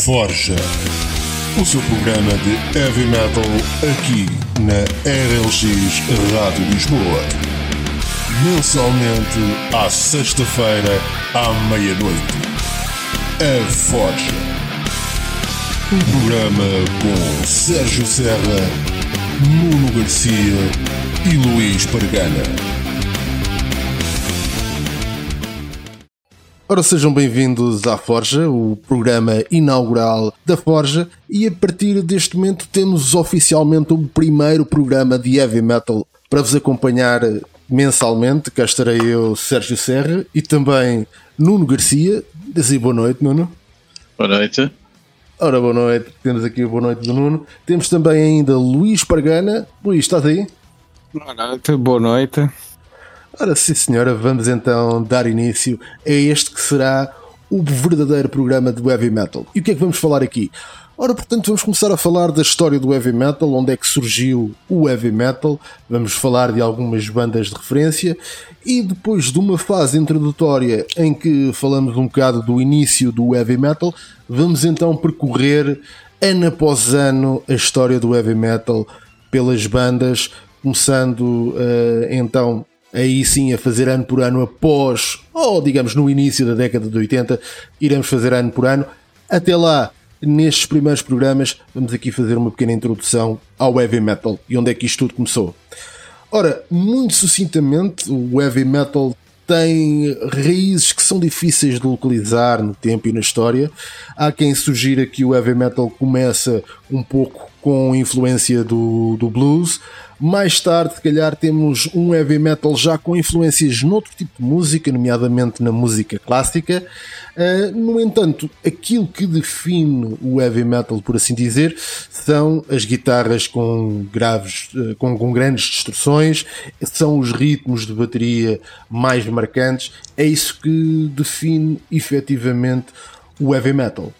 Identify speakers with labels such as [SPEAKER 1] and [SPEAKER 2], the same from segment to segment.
[SPEAKER 1] Forja. O seu programa de heavy metal aqui na RLX Rádio Lisboa. Mensalmente à sexta-feira à meia-noite. A Forja. Um programa com Sérgio Serra, Nuno Garcia e Luís Pargana. Ora, sejam bem-vindos à Forja, o programa inaugural da Forja, e a partir deste momento temos oficialmente o primeiro programa de heavy metal para vos acompanhar mensalmente. Cá estarei eu, Sérgio Serra, e também Nuno Garcia. Diz boa noite, Nuno.
[SPEAKER 2] Boa noite.
[SPEAKER 1] Ora, boa noite. Temos aqui a boa noite do Nuno. Temos também ainda Luís Pargana. Luís, estás aí?
[SPEAKER 3] Boa noite, boa noite.
[SPEAKER 1] Ora, sim, senhora, vamos então dar início a este que será o verdadeiro programa do heavy metal. E o que é que vamos falar aqui? Ora, portanto, vamos começar a falar da história do heavy metal, onde é que surgiu o heavy metal, vamos falar de algumas bandas de referência e depois de uma fase introdutória em que falamos um bocado do início do heavy metal, vamos então percorrer ano após ano a história do heavy metal pelas bandas, começando uh, então aí sim a fazer ano por ano após, ou digamos no início da década de 80, iremos fazer ano por ano. Até lá, nestes primeiros programas, vamos aqui fazer uma pequena introdução ao heavy metal e onde é que isto tudo começou. Ora, muito sucintamente, o heavy metal tem raízes que são difíceis de localizar no tempo e na história. Há quem sugira que o heavy metal começa um pouco com influência do, do blues, mais tarde, se calhar, temos um heavy metal já com influências noutro tipo de música, nomeadamente na música clássica. Uh, no entanto, aquilo que define o heavy metal, por assim dizer, são as guitarras com graves, uh, com, com grandes distorções, são os ritmos de bateria mais marcantes. É isso que define efetivamente o heavy metal.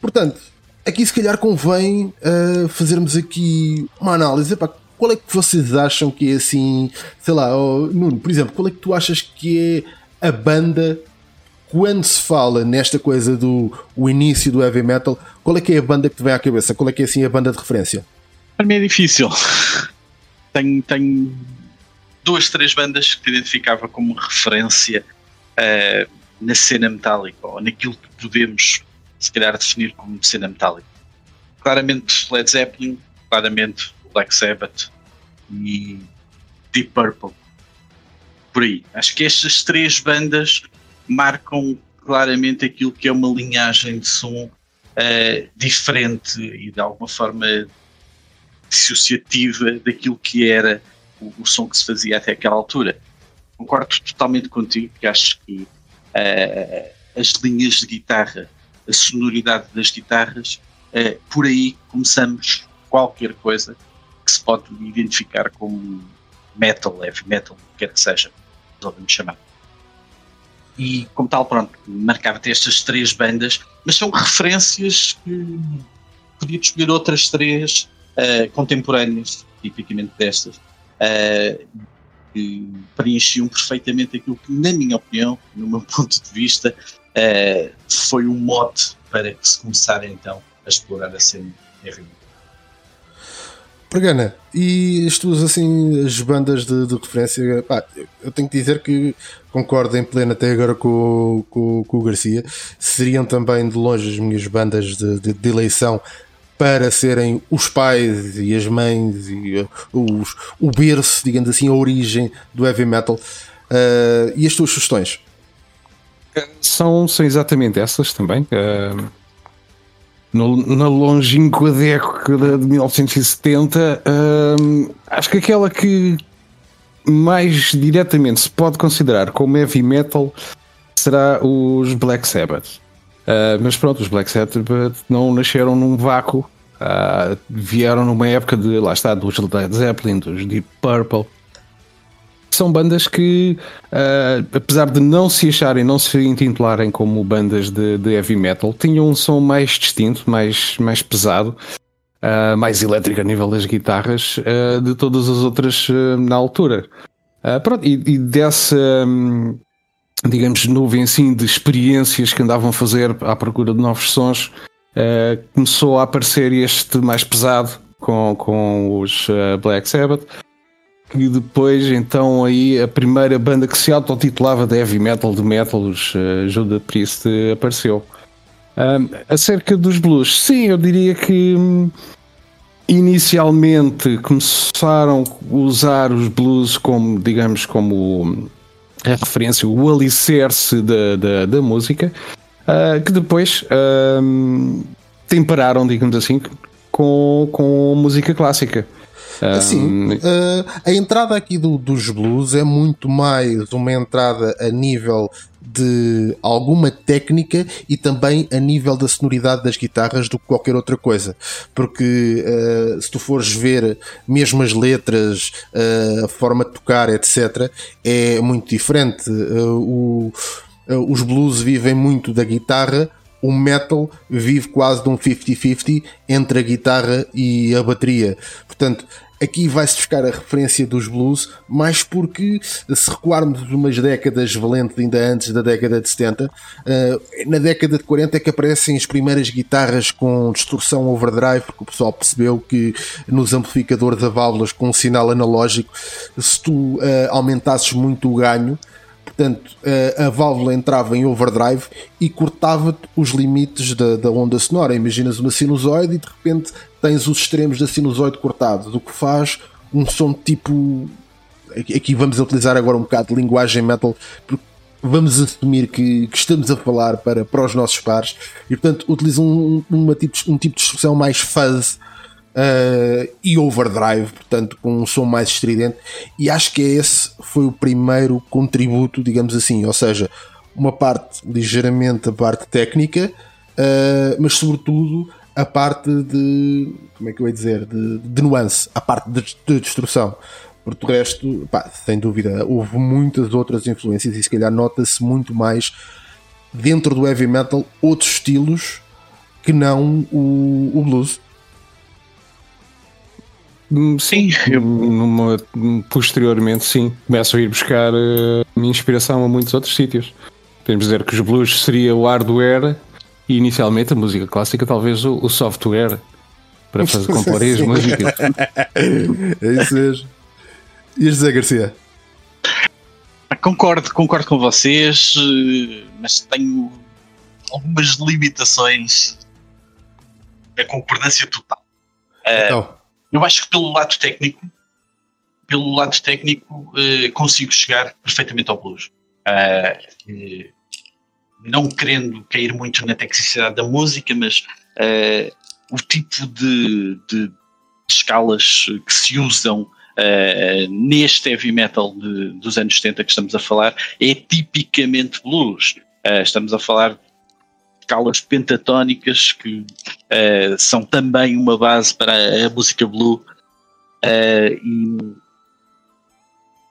[SPEAKER 1] Portanto, aqui se calhar convém uh, fazermos aqui uma análise. Epá, qual é que vocês acham que é assim, sei lá, oh, Nuno, por exemplo, qual é que tu achas que é a banda quando se fala nesta coisa do o início do heavy metal, qual é que é a banda que te vem à cabeça? Qual é que é assim a banda de referência?
[SPEAKER 2] Para mim é difícil. tenho, tenho duas, três bandas que identificava como referência uh, na cena metálica, ou naquilo que podemos, se calhar, definir como cena metálica. Claramente Led Zeppelin, claramente Black Sabbath e Deep Purple. Por aí. Acho que estas três bandas marcam claramente aquilo que é uma linhagem de som uh, diferente e de alguma forma dissociativa daquilo que era o, o, som que se fazia até aquela altura. Concordo totalmente contigo, que acho que uh, as linhas de guitarra, a sonoridade das guitarras, uh, por aí começamos qualquer coisa que se pode identificar como metal, heavy metal, quer que seja, resolvemos chamar. E como tal, pronto, marcava-te estas três bandas, mas são referências que podia escolher outras três uh, contemporâneas, tipicamente destas, uh, que preenchiam perfeitamente aquilo que, na minha opinião, no meu ponto de vista, uh, foi um mote para que se começar então a explorar a cena heavy.
[SPEAKER 1] Pregana, e as tuas assim, as bandas de, de referência, pá, eu tenho que dizer que concordo em pleno até agora com, com, com, o Garcia, seriam também de longe as minhas bandas de, de, de eleição para serem os pais e as mães e uh, os, o berço, digamos assim, a origem do heavy metal. Uh, e as tuas sugestões?
[SPEAKER 3] São, são exatamente essas também. Uh na longínqua década de 1970, hum, acho que aquela que mais diretamente se pode considerar como heavy metal será os Black Sabbath. Uh, mas pronto, os Black Sabbath não nasceram num vácuo, uh, vieram numa época de, lá está, dos Led Zeppelin, dos Deep Purple, são bandas que, uh, apesar de não se acharem, não se intitularem como bandas de, de, heavy metal, tinham um som mais distinto, mais, mais pesado, uh, mais elétrico a nível das guitarras, uh, de todas as outras na altura. pronto, e, e dessa, um, digamos, nuvem assim de experiências que andavam a fazer à procura de novos sons, começou a aparecer este mais pesado com, com os Black Sabbath. E depois, então, aí a primeira banda que se autotitulava de heavy metal, de metal, uh, Judas Priest, apareceu. Um, acerca dos blues, sim, eu diria que hum, inicialmente começaram a usar os blues como, digamos, como a referência, o alicerce da, da, da música, uh, que depois uh, temperaram, digamos assim, com, com música clássica.
[SPEAKER 1] Assim, uh, a entrada aqui do, dos blues é muito mais uma entrada a nível de alguma técnica e também a nível da sonoridade das guitarras do que qualquer outra coisa. Porque uh, se tu fores ver mesmo as letras, uh, a forma de tocar, etc., é muito diferente. O, os blues vivem muito da guitarra, o metal vive quase de um 50-50 entre a guitarra e a bateria. Portanto, Aqui vai-se buscar a referência dos blues, mais porque se recuarmos umas décadas valentes ainda antes da década de 70, eh, na década de 40 é que aparecem as primeiras guitarras com distorção overdrive, porque o pessoal percebeu que nos amplificadores a válvulas com um sinal analógico, se tu eh, aumentasses muito o ganho, Portanto, a válvula entrava em overdrive e cortava os limites da, da, onda sonora. Imaginas uma sinusoide e de repente tens os extremos da sinusoide cortados, o que faz um som tipo. Aqui vamos utilizar agora um bocado de linguagem metal, porque vamos assumir que, que estamos a falar para, para os nossos pares e, portanto, utilizam um, uma tipo, um tipo de instrução mais fuzz uh, e overdrive, portanto, com um som mais estridente. E acho que esse foi o primeiro contributo, digamos assim, ou seja, uma parte ligeiramente a parte técnica, uh, mas sobretudo a parte de como é que eu ia dizer de, de nuance, a parte de, de destrução. Porque o resto, pá, sem dúvida, houve muitas outras influências e se calhar nota-se muito mais dentro do heavy metal outros estilos que não o, o blues.
[SPEAKER 3] Hum, sim, eu, numa, posteriormente sim, começo a ir buscar uh, minha inspiração a muitos outros sítios. Podemos dizer que os blues seria o hardware e inicialmente a música clássica talvez o, o software para fazer compor as músicas.
[SPEAKER 1] É isso mesmo. E José Garcia?
[SPEAKER 2] Concordo, concordo com vocês, eh, mas tenho algumas limitações na concordância total. Então. Eu acho que pelo lado técnico, pelo lado técnico, uh, consigo chegar perfeitamente ao blues. Uh, não querendo cair muito na tecnicidade da música, mas uh, o tipo de, de, escalas que se usam neste heavy metal de, dos anos 70 que estamos a falar é tipicamente blues. estamos a falar escalas pentatónicas que uh, são também uma base para a, música blue. Uh,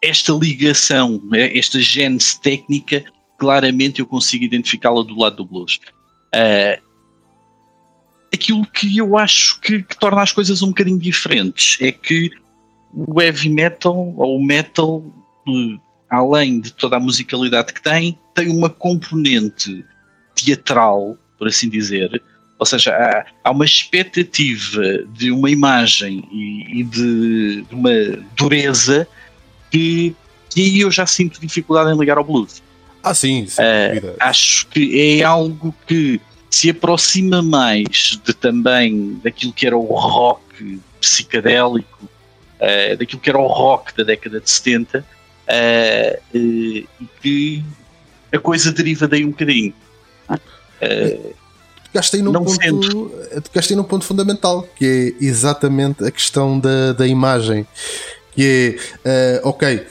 [SPEAKER 2] esta ligação, né, esta gênese técnica, claramente eu consigo identificá-la do lado do blues. Uh, aquilo que eu acho que, que, torna as coisas um bocadinho diferentes é que o heavy metal ou o metal, além de toda a musicalidade que tem, tem uma componente teatral, por assim dizer. Ou seja, há, há uma expectativa de uma imagem e, e de, de, uma dureza que, que eu já sinto dificuldade em ligar ao blues.
[SPEAKER 1] Ah, sim,
[SPEAKER 2] uh, Acho que é algo que se aproxima mais de também daquilo que era o rock psicadélico, uh, daquilo que era o rock da década de 70, uh, e que a coisa deriva daí um bocadinho.
[SPEAKER 1] Uh, aí num ponto, aí num ponto fundamental, que é exatamente a questão da, da imagem. Que é, uh, ok,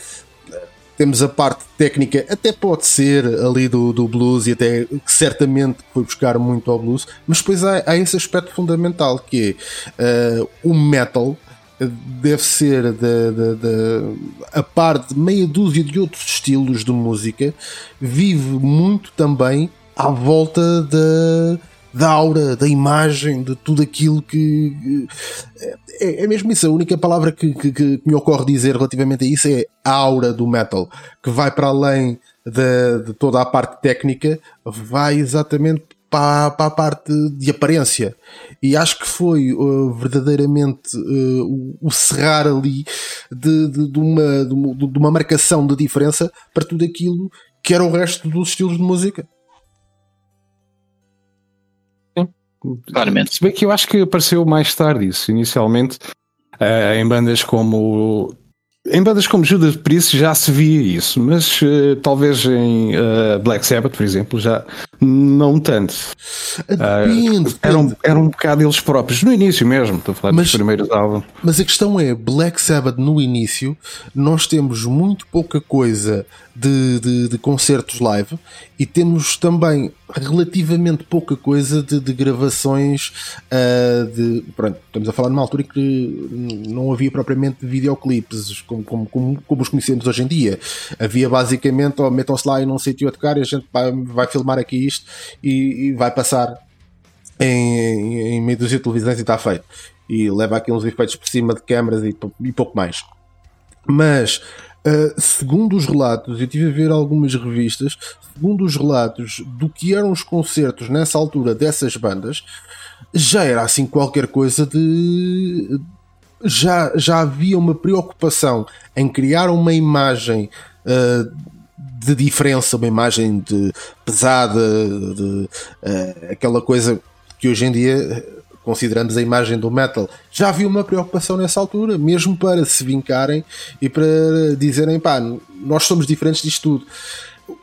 [SPEAKER 1] temos a parte técnica, até pode ser ali do, do blues, e até que certamente foi buscar muito ao blues, mas depois há, há esse aspecto fundamental que é uh, o metal deve ser da, da, da, a par de meia dúzia de outros estilos de música, vive muito também à volta da, da aura, da imagem, de tudo aquilo que. É, é mesmo isso. A única palavra que, que, que, me ocorre dizer relativamente a isso é a aura do metal, que vai para além de, de toda a parte técnica, vai exatamente para, para, a parte de aparência. E acho que foi uh, verdadeiramente uh, o, o cerrar ali de, de, de, uma, de, uma marcação de diferença para tudo aquilo que era o resto dos estilos de música.
[SPEAKER 3] Claramente. Se bem que eu acho que apareceu mais tarde isso, inicialmente, uh, em bandas como em bandas como Judas Priest já se via isso, mas uh, talvez em uh, Black Sabbath, por exemplo, já não tanto. Depende, uh, eram, eram um bocado eles próprios, no início mesmo, estou a falar mas, dos primeiros álbuns.
[SPEAKER 1] Mas a questão é, Black Sabbath no início, nós temos muito pouca coisa de, de, de concertos live e temos também relativamente pouca coisa de, de gravações uh, de. Pronto, estamos a falar numa altura em que não havia propriamente videoclipes como, como, como, como os conhecemos hoje em dia. Havia basicamente, oh, metam-se lá e num sítio a tocar e a gente vai, vai filmar aqui isto e, e vai passar em, em meio dos televisões e está feito. E leva aqui uns efeitos por cima de câmaras e, e pouco mais. Mas Uh, segundo os relatos, eu tive a ver algumas revistas, segundo os relatos do que eram os concertos nessa altura dessas bandas, já era assim qualquer coisa de. Já, já havia uma preocupação em criar uma imagem uh, de diferença, uma imagem de pesada, de, uh, aquela coisa que hoje em dia consideramos a imagem do metal, já havia uma preocupação nessa altura, mesmo para se vincarem e para dizerem, pá, nós somos diferentes disto tudo.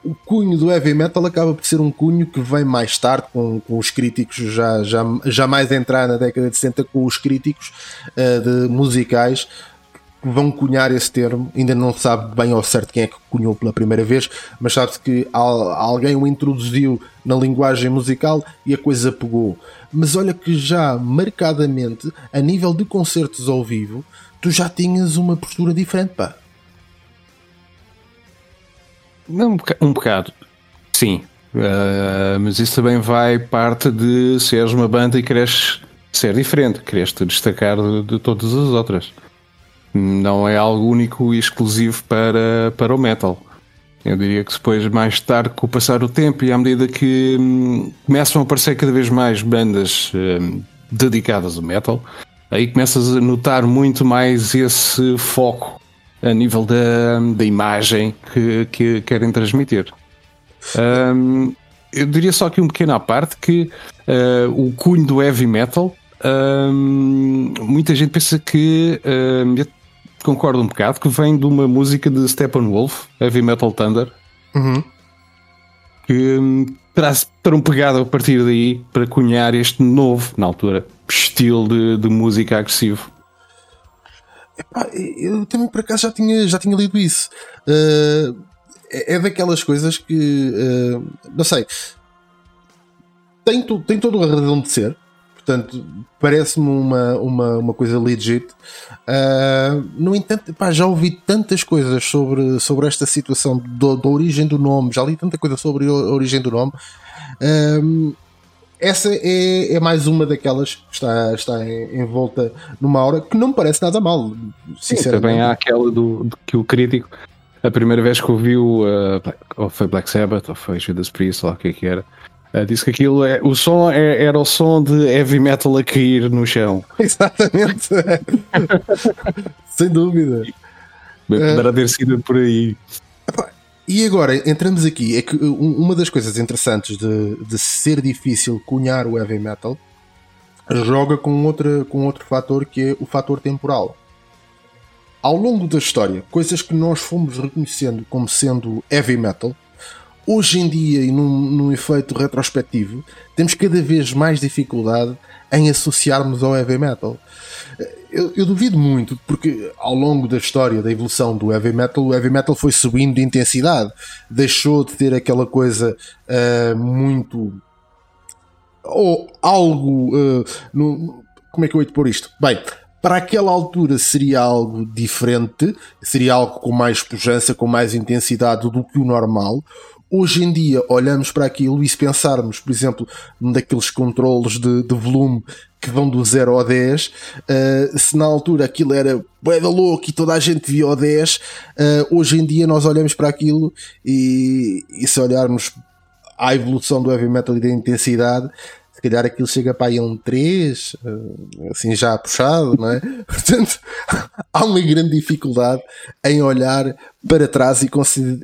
[SPEAKER 1] O cunho do heavy metal acaba por ser um cunho que vem mais tarde, com, com os críticos, já, já, já mais entrar na década de 60, com os críticos uh, de musicais, vão cunhar esse termo, ainda não sabe bem ao certo quem é que cunhou pela primeira vez, mas sabe-se que alguém o introduziu na linguagem musical e a coisa pegou. Mas olha que já marcadamente, a nível de concertos ao vivo, tu já tinhas uma postura diferente, pá.
[SPEAKER 3] Um, um bocado, sim. Uh, mas isso também vai parte de seres uma banda e queres ser diferente, queres te destacar de, de todas as outras não é algo único e exclusivo para, para o metal. Eu diria que depois, mais tarde, com o passar do tempo e à medida que hum, começam a aparecer cada vez mais bandas hum, dedicadas ao metal, aí começas a notar muito mais esse foco a nível da, da imagem que, que querem transmitir. Hum, eu diria só aqui um pequeno à parte que uh, o cunho do heavy metal hum, muita gente pensa que hum, concordo um bocado, que vem de uma música de Steppenwolf, Heavy Metal Thunder,
[SPEAKER 1] uhum.
[SPEAKER 3] que hum, terá, terão pegado a partir daí para cunhar este novo, na altura, estilo de, de música agressivo.
[SPEAKER 1] Epá, eu também por acaso já tinha, já tinha lido isso. Uh, é, é, daquelas coisas que uh, não sei. Tem, tem toda a razão de ser, Portanto, parece-me uma, uma, uma coisa legit. Uh, no entanto, pá, já ouvi tantas coisas sobre, sobre esta situação do, da origem do nome, já li tanta coisa sobre a origem do nome. Uh, essa é, é mais uma daquelas que está, está em, em, volta numa hora que não me parece nada mal, sinceramente. Sim,
[SPEAKER 3] também há aquela do, do, que o crítico, a primeira vez que ouviu, uh, ou foi Black Sabbath, ou foi Judas Priest, ou o que é que era, Uh, disse que aquilo é. O som é, era o som de heavy metal a cair no chão.
[SPEAKER 1] Exatamente. Sem dúvida.
[SPEAKER 3] Poderá uh, ter sido por aí.
[SPEAKER 1] E agora entramos aqui. É que uma das coisas interessantes de, de ser difícil cunhar o heavy metal joga com, outra, com outro fator que é o fator temporal. Ao longo da história, coisas que nós fomos reconhecendo como sendo heavy metal hoje em dia, e num, num, efeito retrospectivo, temos cada vez mais dificuldade em associarmos ao heavy metal. Eu, eu, duvido muito, porque ao longo da história da evolução do heavy metal, o heavy metal foi subindo de intensidade, deixou de ter aquela coisa uh, muito. ou algo. Uh, no, como é que eu hei de pôr isto? Bem, para aquela altura seria algo diferente, seria algo com mais pujança, com mais intensidade do que o normal. Hoje em dia olhamos para aquilo e se pensarmos, por exemplo, daqueles controles de, de volume que vão do 0 ao 10, uh, se na altura aquilo era bué da louco e toda a gente via o 10, uh, hoje em dia nós olhamos para aquilo e, e se olharmos à evolução do heavy metal e da intensidade, se calhar aquilo chega para aí a um 3, eh, assim já puxado, não é? Portanto, há uma grande dificuldade em olhar para trás e,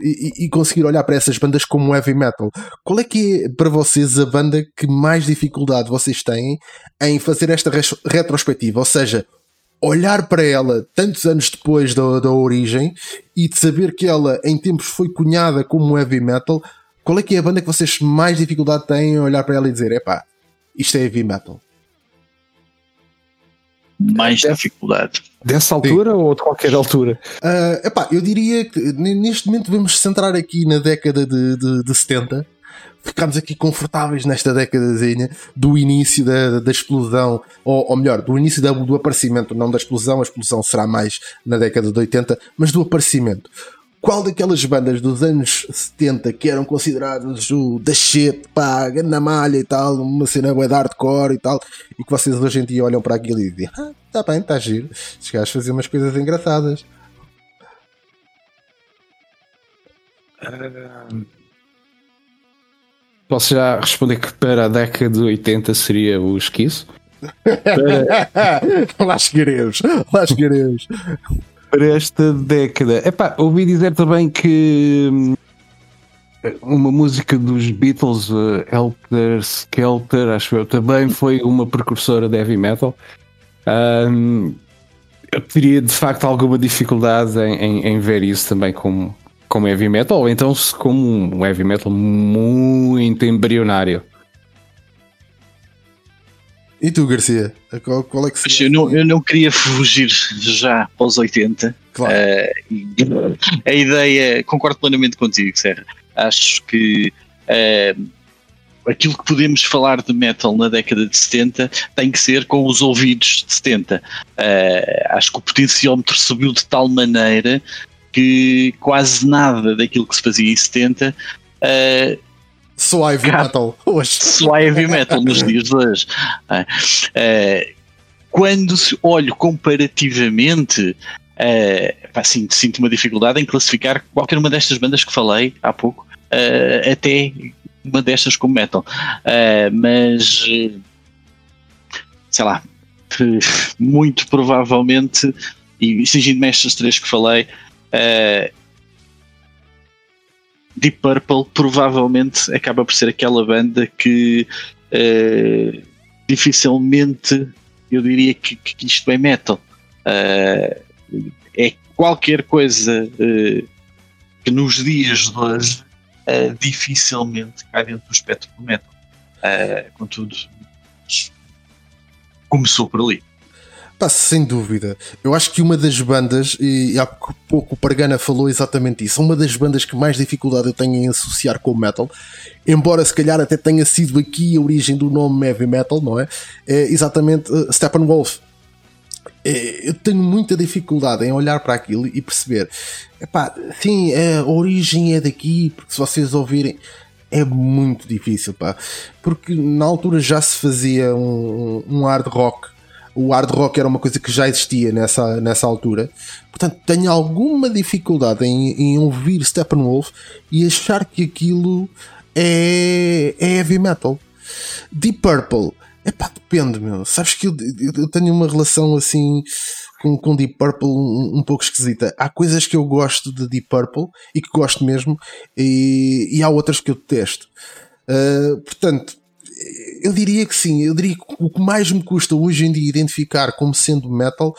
[SPEAKER 1] e, e, conseguir olhar para essas bandas como heavy metal. Qual é que é para vocês a banda que mais dificuldade vocês têm em fazer esta retrospectiva? Ou seja, olhar para ela tantos anos depois da, da origem e de saber que ela em tempos foi cunhada como heavy metal, qual é que é a banda que vocês mais dificuldade têm em olhar para ela e dizer, epá, isto é heavy metal.
[SPEAKER 2] Mais dificuldade.
[SPEAKER 3] Dessa altura Sim. ou de qualquer altura?
[SPEAKER 1] Uh, epá, eu diria que neste momento devemos centrar aqui na década de, de, de 70. Ficámos aqui confortáveis nesta décadazinha do início da, da explosão, ou, ou melhor, do início da, do aparecimento, não da explosão, a explosão será mais na década de 80, mas do aparecimento qual daquelas bandas dos anos 70 que eram consideradas o da shit, pá, na malha e tal, uma cena de hardcore e tal, e que vocês hoje em dia olham para aquilo e dizem, ah, tá bem, tá giro, estes gajos faziam umas coisas engraçadas.
[SPEAKER 3] Posso já responder que para a década de 80 seria o esquizo? Para...
[SPEAKER 1] lá chegaremos, lá chegaremos
[SPEAKER 3] para esta década. Epá, ouvi dizer também que hum, uma música dos Beatles, uh, Helter Skelter, acho eu, também foi uma precursora de heavy metal. Um, eu teria de facto alguma dificuldade em, em, em, ver isso também como, como heavy metal, ou então como um heavy metal muito embrionário.
[SPEAKER 1] E tu, Garcia? Qual, qual é que
[SPEAKER 2] seria? Eu não, eu não queria fugir já para os 80. Claro. Uh, a ideia, concordo plenamente contigo, Serra. Acho que uh, aquilo que podemos falar de metal na década de 70 tem que ser com os ouvidos de 70. Uh, eh, acho que o potenciómetro subiu de tal maneira que quase nada daquilo que se fazia em 70 uh,
[SPEAKER 1] só heavy metal hoje.
[SPEAKER 2] Só heavy metal nos dias de hoje. Uh, quando se olho comparativamente, pá, sinto, uma dificuldade em classificar qualquer uma destas bandas que falei há pouco, até uma destas como metal. Mas, sei lá, muito provavelmente, e singindo-me estas três que falei, uh, Deep Purple provavelmente acaba por ser aquela banda que uh, dificilmente eu diria que, que, isto é metal. Uh, é qualquer coisa uh, que nos dias de hoje dificilmente cai dentro do espectro do metal. contudo, começou por ali.
[SPEAKER 1] Pá, sem dúvida. Eu acho que uma das bandas, e há pouco o Pargana falou exatamente isso, uma das bandas que mais dificuldade eu tenho em associar com o metal, embora se calhar até tenha sido aqui a origem do nome heavy metal, não é? É exatamente uh, Steppenwolf. É, eu tenho muita dificuldade em olhar para aquilo e perceber, epá, sim, a origem é daqui, porque se vocês ouvirem, é muito difícil, pá, porque na altura já se fazia um, um hard rock o hard rock era uma coisa que já existia nessa, nessa altura. Portanto, tenho alguma dificuldade em, em ouvir Steppenwolf e achar que aquilo é, é heavy metal. Deep Purple, é pá, depende, meu. Sabes que eu, eu, tenho uma relação assim com, com Deep Purple um, um, pouco esquisita. Há coisas que eu gosto de Deep Purple e que gosto mesmo, e, e há outras que eu detesto. Uh, portanto, eu diria que sim. Eu diria que o que mais me custa hoje em dia identificar como sendo metal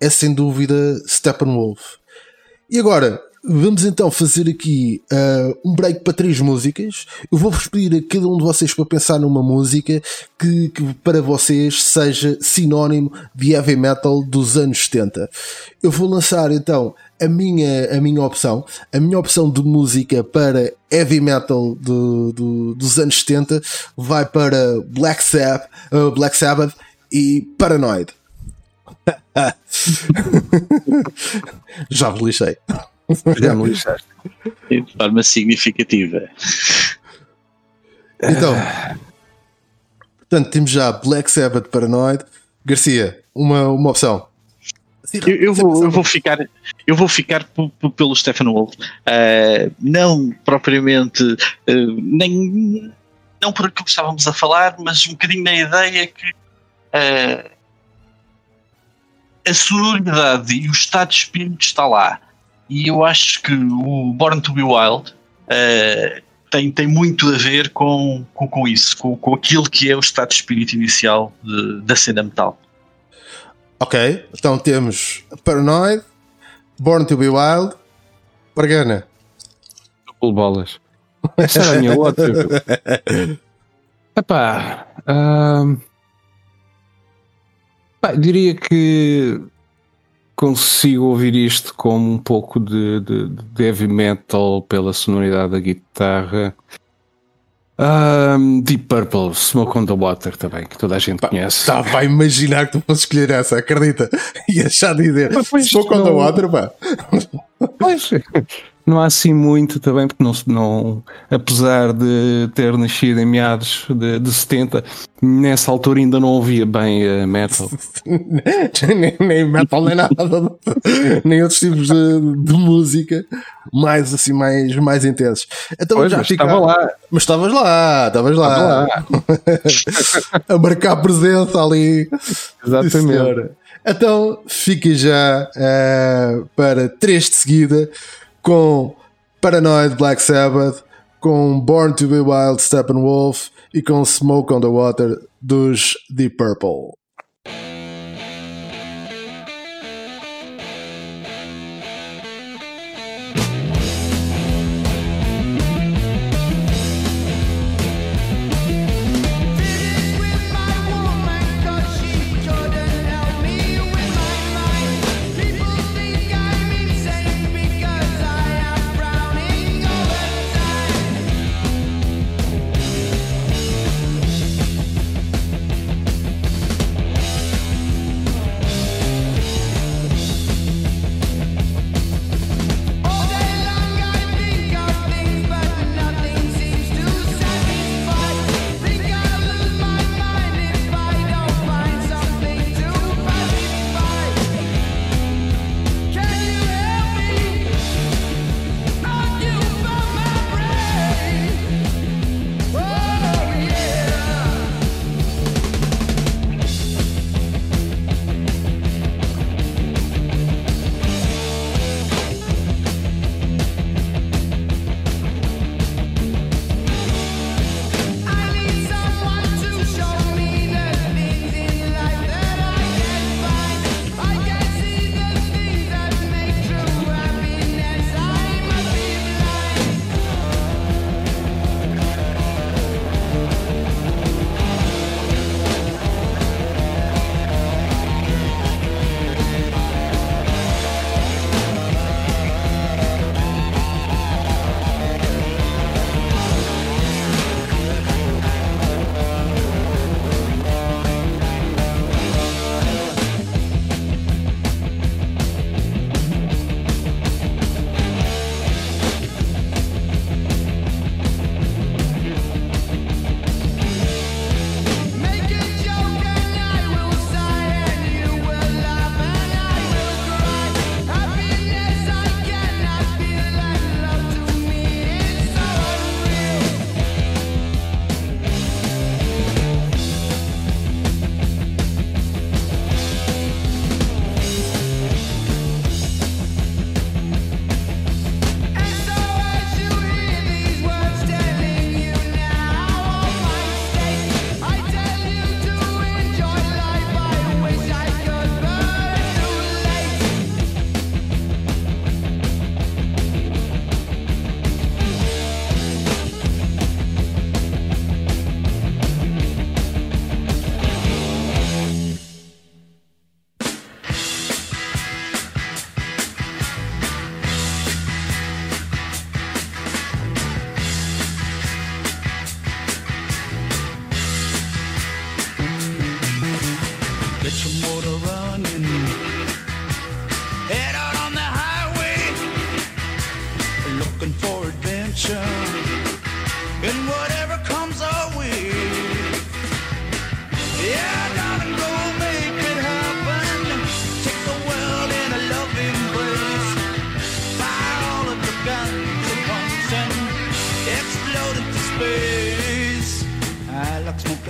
[SPEAKER 1] é sem dúvida Steppenwolf. E agora, vamos então fazer aqui uh, um break para três músicas. Eu vou-vos pedir a cada um de vocês para pensar numa música que, que, para vocês seja sinónimo de heavy metal dos anos 70. Eu vou lançar então a minha, a minha opção, a minha opção de música para heavy metal do, do, dos anos 70 vai para Black Sabbath, uh, Black Sabbath e Paranoid. Já vos lixei.
[SPEAKER 3] Já me lixaste.
[SPEAKER 2] De forma significativa.
[SPEAKER 1] Então, portanto, temos já Black Sabbath Paranoid. Garcia, uma, uma opção.
[SPEAKER 2] Eu, eu, vou, eu, vou, ficar, eu vou ficar pelo Stephen Wolf. Uh, não propriamente, uh, nem não por aquilo que estávamos a falar, mas um bocadinho na ideia que uh, a sonoridade e o estado de espírito está lá. E eu acho que o Born to Be Wild tem, tem muito a ver com, com, com isso, com, com aquilo que é o estado de espírito inicial de, da cena metal.
[SPEAKER 1] Ok, então temos Paranoid, Born to Be Wild, Pargana.
[SPEAKER 3] Double bolas. Essa era a minha outra. Epá, uh, pá, diria que consigo ouvir isto como um pouco de, de, de heavy metal pela sonoridade da guitarra um, Deep Purple, Smoke on the Water também, que toda a gente conhece.
[SPEAKER 1] Estava a imaginar que tu fosses escolher essa, acredita? Ia já dizer Smoke on the Water, pá.
[SPEAKER 3] Pois, não há assim muito também, porque não, não apesar de ter nascido em meados de, de 70, nessa altura ainda não ouvia bem uh, metal.
[SPEAKER 1] nem, nem, metal, nem nada, nem outros tipos de, de, música mais assim, mais, mais intensos.
[SPEAKER 3] Então pois, já fica... estava lá.
[SPEAKER 1] Mas estavas lá, estavas lá. lá. a marcar presença ali.
[SPEAKER 3] Exatamente.
[SPEAKER 1] Então fica já uh, para três de seguida com Paranoid Black Sabbath, com Born to Be Wild Steppenwolf e com Smoke on the Water dos Deep Purple.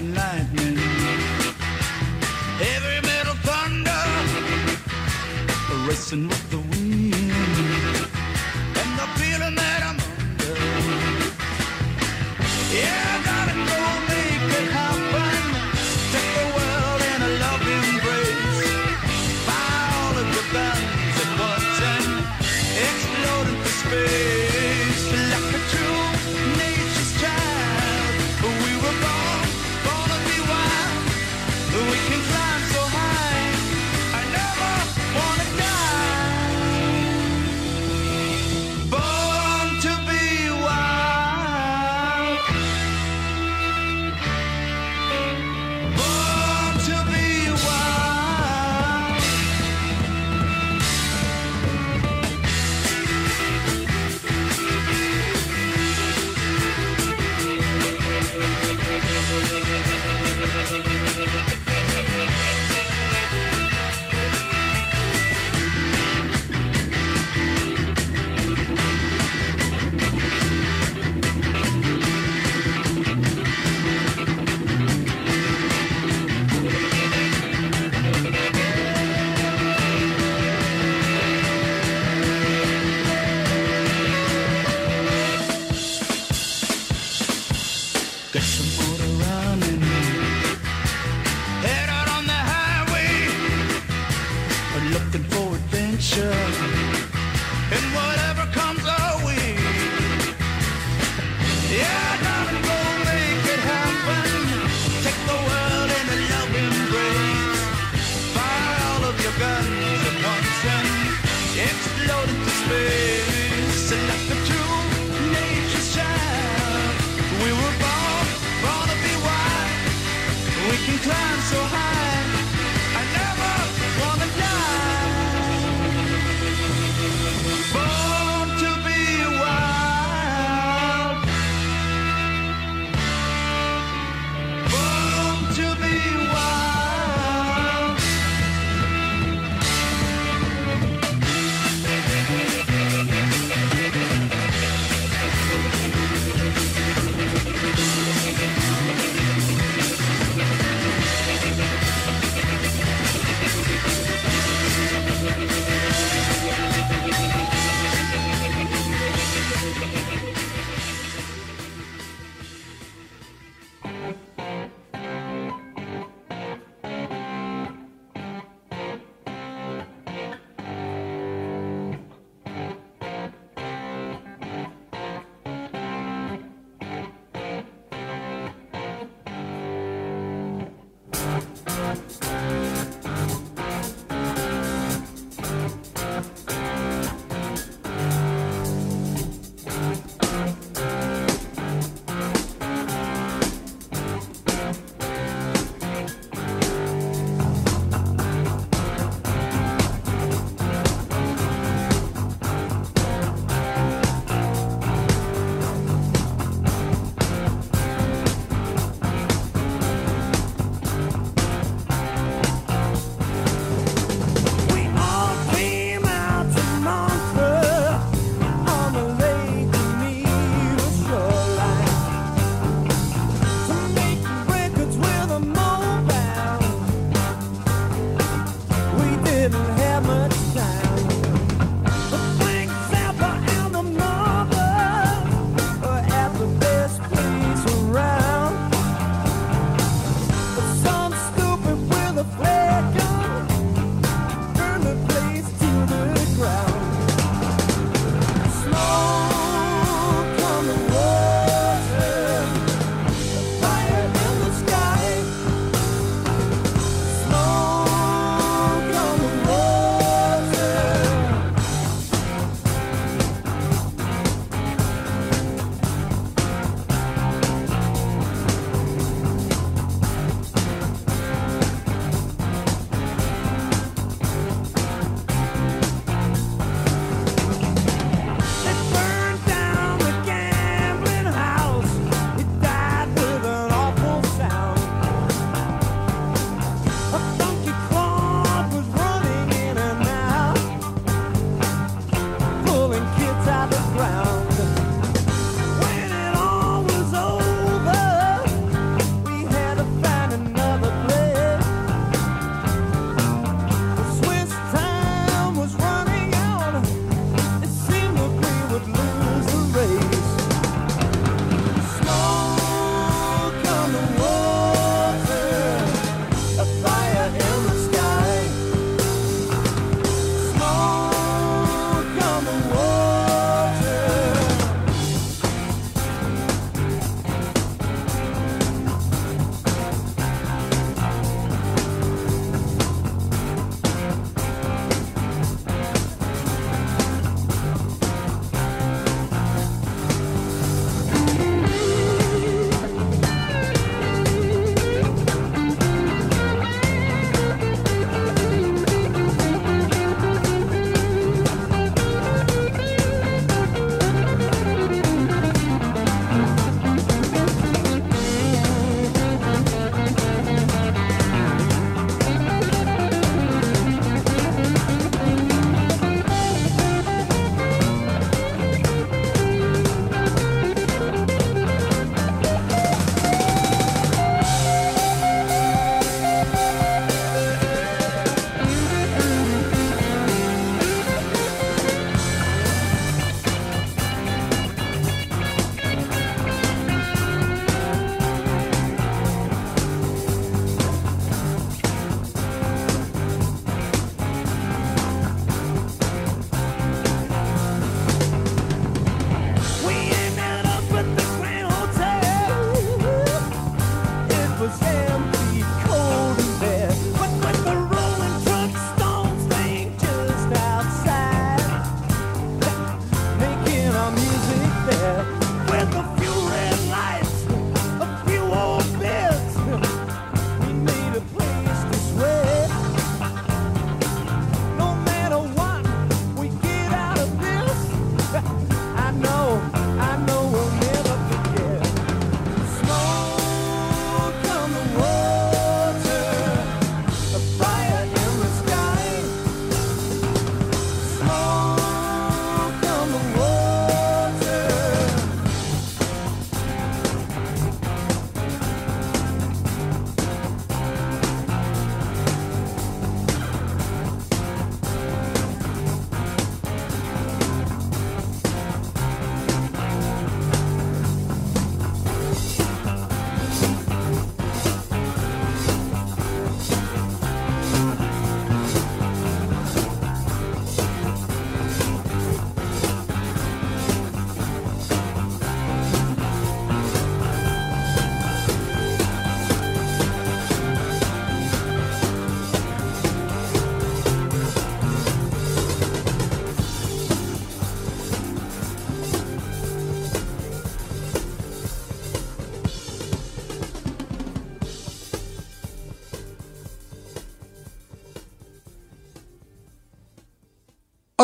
[SPEAKER 4] And lightning. Heavy metal thunder, racing with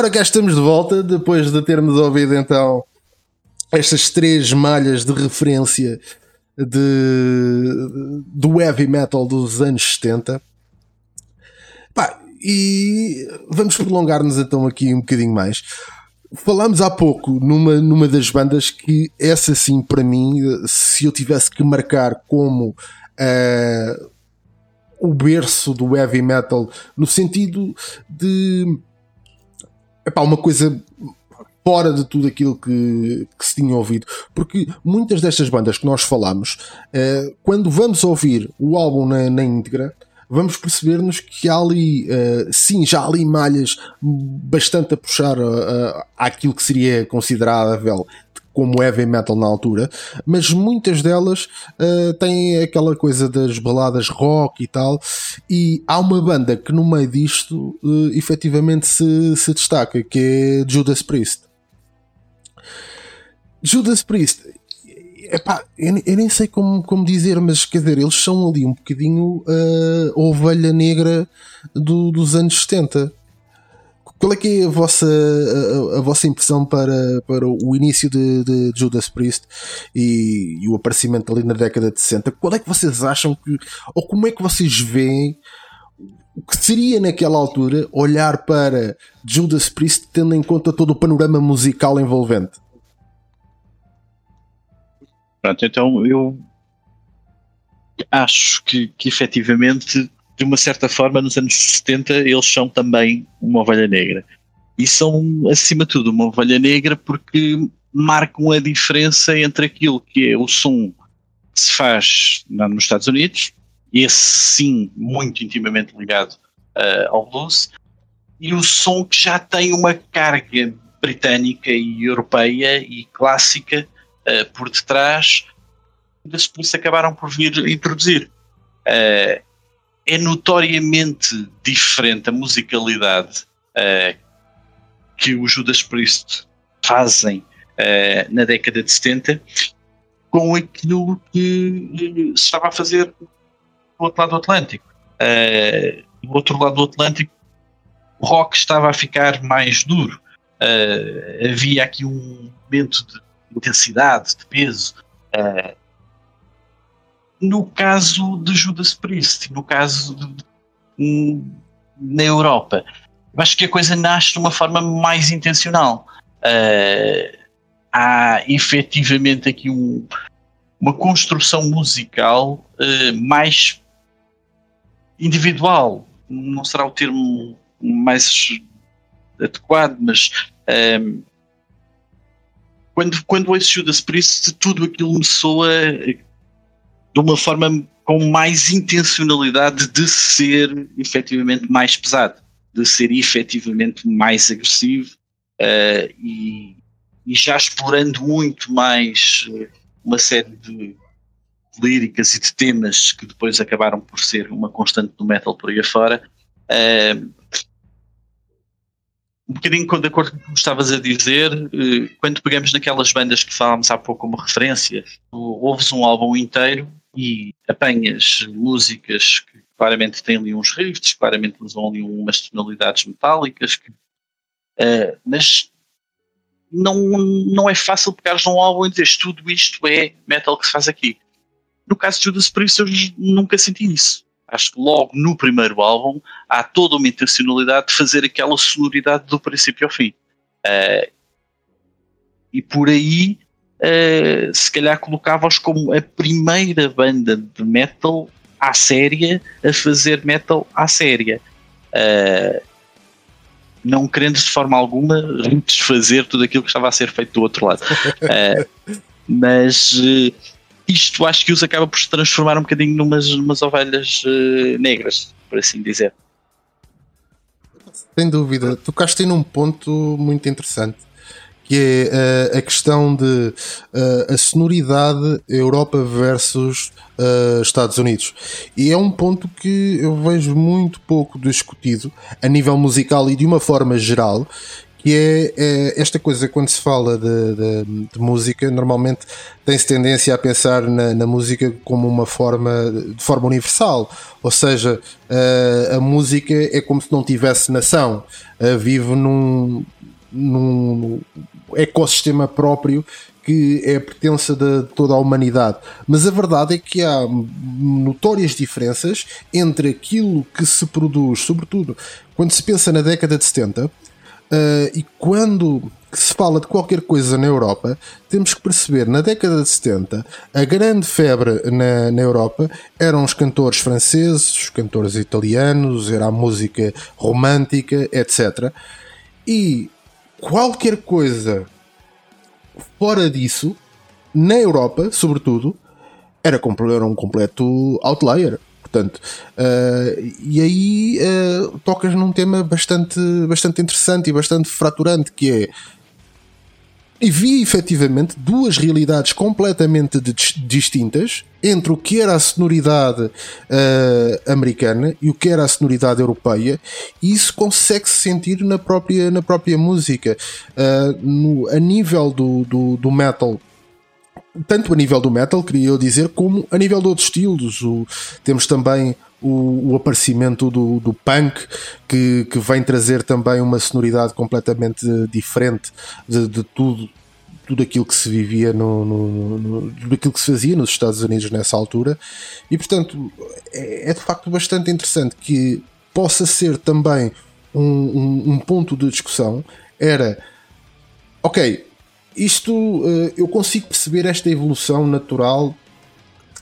[SPEAKER 1] Ora, cá estamos de volta depois de termos ouvido então estas três malhas de referência de, do heavy metal dos anos 70. Pá, e vamos prolongar-nos então aqui um bocadinho mais. Falámos há pouco numa, numa das bandas que essa sim para mim, se eu tivesse que marcar como eh, o berço do heavy metal no sentido de epá, uma coisa fora de tudo aquilo que, que se tinha ouvido. Porque muitas destas bandas que nós falamos, eh, quando vamos ouvir o álbum na, na íntegra, vamos perceber-nos que há ali, eh, sim, já há ali malhas bastante a puxar uh, àquilo que seria considerável como heavy metal na altura, mas muitas delas eh, têm aquela coisa das baladas rock e tal, e há uma banda que no meio disto eh, efetivamente se, se destaca, que é Judas Priest. Judas Priest, epá, eu, eu nem sei como, como dizer, mas quer dizer, eles são ali um bocadinho uh, a ovelha negra do- dos anos 70. Qual é que é a vossa, a, a vossa impressão para, para o início de, de Judas Priest e, e o aparecimento ali na década de 60? Qual é que vocês acham que, ou como é que vocês veem o que seria naquela altura olhar para Judas Priest tendo em conta todo o panorama musical envolvente?
[SPEAKER 2] Pronto, então eu acho que, que efetivamente, de uma certa forma, nos anos 70, eles são também uma ovelha negra. E são, acima de tudo, uma ovelha negra porque marcam a diferença entre aquilo que é o som que se faz nos Estados Unidos, esse sim, muito intimamente ligado ah, ao blues, e o som que já tem uma carga britânica e europeia e clássica eh, por detrás, por isso acabaram por vir introduzir. Eh, é notoriamente diferente a musicalidade eh, que os Judas Priest fazem eh, na década de 70 com aquilo que eh, se estava a fazer do outro lado do Atlântico. Eh, do outro lado do Atlântico, o rock estava a ficar mais duro. Eh, havia aqui um momento de intensidade, de peso. eh, no caso de Judas Priest, no caso de, na Europa, eu acho que a coisa nasce de uma forma mais intencional. Eh, há efetivamente aqui um- uma construção musical eh, mais individual. Não será o termo mais adequado, mas ehm, quando, quando ouço Judas Priest, tudo aquilo me soa de uma forma com mais intencionalidade de ser efetivamente mais pesado, de ser efetivamente mais agressivo eh, e, e já explorando muito mais eh, uma série de líricas e de temas que depois acabaram por ser uma constante do metal por aí afora. Eh, um bocadinho de acordo com o que estavas a dizer, quando pegamos naquelas bandas que falámos há pouco como referência, ouves um álbum inteiro e apanhas músicas que claramente têm ali uns riffs, claramente usam ali umas tonalidades metálicas, que, eh, mas não, não é fácil pegares num álbum e dizeres tudo isto é metal que se faz aqui. No caso de Judas Priest eu nunca senti isso. Acho que logo no primeiro álbum há toda uma intencionalidade de fazer aquela sonoridade do princípio ao fim. Eh, e por aí, eh, se calhar colocava-os como a primeira banda de metal à séria a fazer metal à séria. Eh, não querendo de forma alguma desfazer tudo aquilo que estava a ser feito do outro lado. Eh, mas eh, isto acho que os acaba por se transformar um bocadinho numas, numas ovelhas negras, por assim dizer.
[SPEAKER 1] Sem dúvida, tocaste aí num ponto muito interessante que é eh, a questão de eh, a sonoridade Europa versus eh, Estados Unidos. E é um ponto que eu vejo muito pouco discutido a nível musical e de uma forma geral, que é, é esta coisa quando se fala de, de- de música, normalmente tem-se tendência a pensar na, na música como uma forma de forma universal, ou seja, a, música é como se não tivesse nação, uh, vive num, num ecossistema próprio que é a pertença de toda a humanidade. Mas a verdade é que há notórias diferenças entre aquilo que se produz, sobretudo quando se pensa na década de 70, Uh, e quando se fala de qualquer coisa na Europa, temos que perceber, na década de 70, a grande febre na, na Europa eram os cantores franceses, os cantores italianos, era a música romântica, etc. E qualquer coisa fora disso, na Europa, sobretudo, era, era um completo outlier. Portanto, uh, e aí uh, tocas num tema bastante, bastante interessante e bastante fraturante, que é havia efetivamente duas realidades completamente dis- distintas entre o que era a sonoridade uh, americana e o que era a sonoridade europeia, e isso consegue-se sentir na própria, na própria música. Uh, no- a nível do, do, do metal, tanto a nível do metal, queria eu dizer, como a nível de outros estilos. O- temos também o, o aparecimento do, do punk, que, que vem trazer também uma sonoridade completamente diferente de, de tudo. Tudo aquilo que se vivia no, no, no, tudo aquilo que se fazia nos Estados Unidos nessa altura, e portanto é, é de facto bastante interessante que possa ser também um, um, um ponto de discussão. Era ok, isto eh, eu consigo perceber esta evolução natural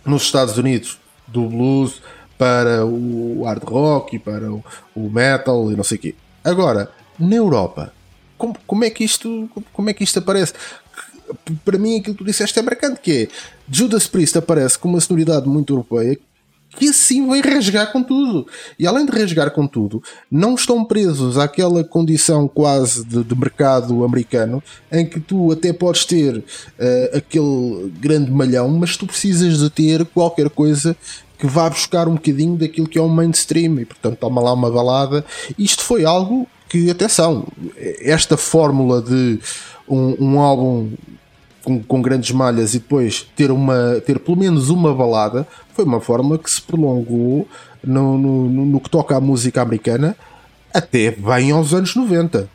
[SPEAKER 1] nos Estados Unidos do blues para o hard rock e para o, o metal e não sei o quê. Agora, na Europa, como, como é que isto como é que isto aparece? Para mim aquilo que tu disseste é marcante que é Judas Priest aparece com uma sonoridade muito europeia que assim vem rasgar com tudo. E além de rasgar com tudo, não estão presos àquela condição quase de, de mercado americano em que tu até podes ter eh, aquele grande malhão, mas tu precisas de ter qualquer coisa que vá buscar um bocadinho daquilo que é o mainstream e portanto toma lá uma balada. Isto foi algo que, atenção, esta fórmula de um, um álbum com, com grandes malhas e depois ter, uma, ter pelo menos uma balada foi uma forma que se prolongou no, no, no- que toca à música americana até bem aos anos 90.